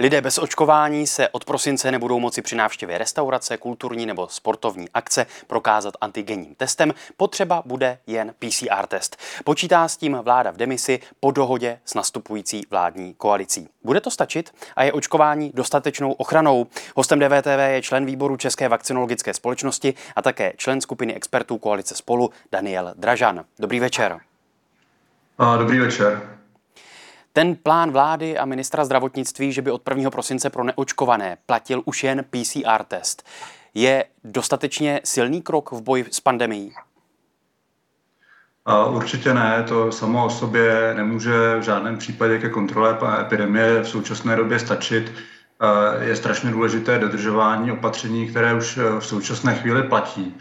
Lidé bez očkování se od prosince nebudou moci při návštěvě restaurace, kulturní nebo sportovní akce prokázat antigenním testem. Potřeba bude jen PCR test. Počítá s tím vláda v demisi po dohodě s nastupující vládní koalicí. Bude to stačit a je očkování dostatečnou ochranou? Hostem DVTV je člen výboru České vakcinologické společnosti a také člen skupiny expertů koalice Spolu Daniel Dražan. Dobrý večer. Dobrý večer. Ten plán vlády a ministra zdravotnictví, že by od 1. prosince pro neočkované platil už jen PCR test, je dostatečně silný krok v boji s pandemií? Určitě ne, to samo o sobě nemůže v žádném případě ke kontrole epidemie v současné době stačit. Je strašně důležité dodržování opatření, které už v současné chvíli platí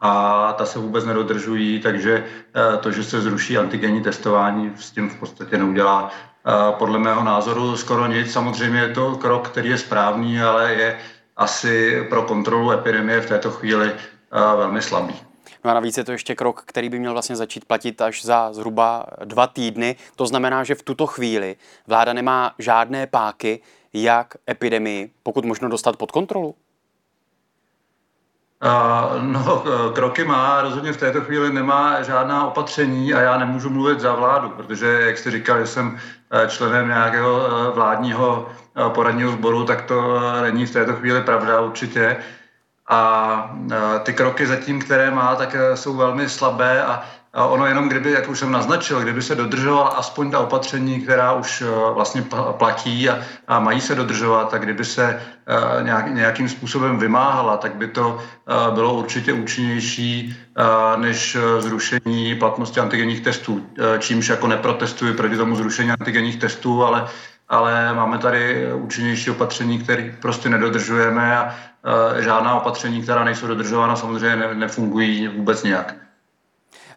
a ta se vůbec nedodržují, takže to, že se zruší antigenní testování, s tím v podstatě neudělá podle mého názoru skoro nic. Samozřejmě je to krok, který je správný, ale je asi pro kontrolu epidemie v této chvíli velmi slabý. No a navíc je to ještě krok, který by měl vlastně začít platit až za zhruba dva týdny. To znamená, že v tuto chvíli vláda nemá žádné páky, jak epidemii pokud možno dostat pod kontrolu. No, kroky má, rozhodně v této chvíli nemá žádná opatření a já nemůžu mluvit za vládu, protože, jak jste říkal, jsem e, členem nějakého e, vládního e, poradního sboru, tak to není v této chvíli pravda určitě. A ty kroky zatím, které má, tak jsou velmi slabé a ono jenom, kdyby, jak už jsem naznačil, kdyby se dodržovala aspoň ta opatření, která už eh, vlastně platí a, a mají se dodržovat, tak kdyby se uh, nějak, nějakým způsobem vymáhala, tak by to uh, bylo určitě účinnější než zrušení platnosti antigenních testů, čímž jako neprotestuji proti tomu zrušení antigenních testů, ale ale máme tady účinnější opatření, které prostě nedodržujeme a žádná opatření, která nejsou dodržována, samozřejmě nefungují vůbec nějak.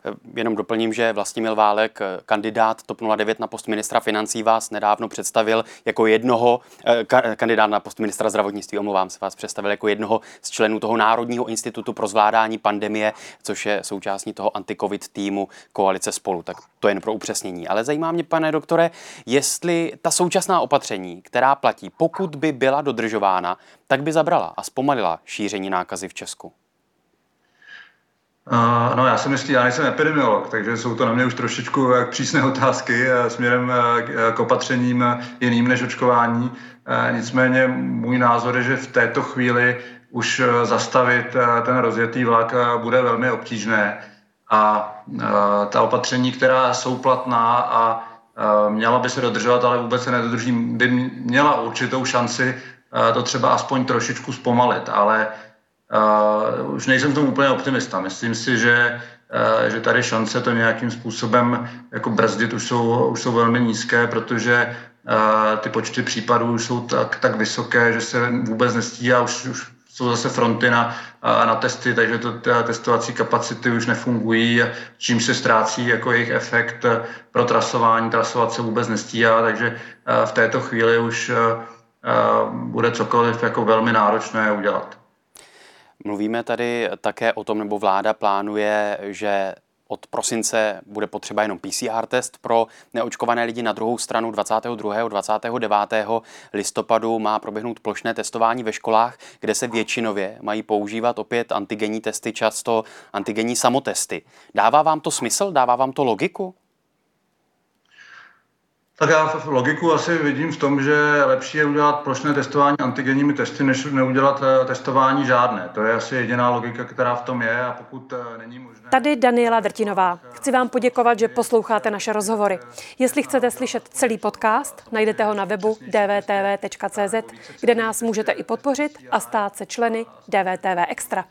Eh, jenom doplním, že Vlastimil Válek, eh, kandidát TOP 09 na post ministra financí, vás nedávno představil jako jednoho, eh, kandidát na post ministra zdravotnictví, omlouvám se, vás představil jako jednoho z členů toho Národního institutu pro zvládání pandemie, což je součástí toho anti-covid týmu koalice spolu. Tak to jen pro upřesnění. Ale zajímá mě, pane doktore, jestli ta současná opatření, která platí, pokud by byla dodržována, tak by zabrala a zpomalila šíření nákazy v Česku. No já si myslím, já nejsem epidemiolog, takže jsou to na mě už trošičku jak přísné otázky uh, směrem uh, k opatřením jiným než očkování. Nicméně můj názor je, že v této chvíli už zastavit ten rozjetý vlak bude velmi obtížné. A ta opatření, která jsou platná a měla by se dodržovat, ale vůbec se nedodrží, by měla určitou šanci to třeba aspoň trošičku zpomalit. Ale Uh, už nejsem v tom úplně optimista. Myslím si, že, uh, že tady šance to nějakým způsobem jako brzdit už jsou, už jsou velmi nízké, protože uh, ty počty případů jsou tak, tak vysoké, že se vůbec nestíhá, už, už jsou zase fronty na, na testy, takže to, testovací kapacity už nefungují, čím se ztrácí jako jejich efekt pro trasování. Trasovat se vůbec nestíhá, takže v této chvíli už bude cokoliv jako velmi náročné udělat. Mluvíme tady také o tom, nebo vláda plánuje, že od prosince bude potřeba jenom PCR test pro neočkované lidi. Na druhou stranu 22. 29. listopadu má proběhnout plošné testování ve školách, kde se většinově mají používat opět antigenní testy, často antigenní samotesty. Dává vám to smysl? Dává vám to logiku? Tak já v logiku asi vidím v tom, že lepší je udělat plošné testování antigenními testy, než neudělat eh, testování žádné. To je asi jediná logika, která v tom je a pokud eh, není možné... Tady Daniela Drtinová. Chci vám poděkovat, že posloucháte naše rozhovory. Jestli chcete slyšet celý podcast, najdete ho na webu dvtv.cz, kde nás můžete i podpořit a stát se členy DVTV Extra.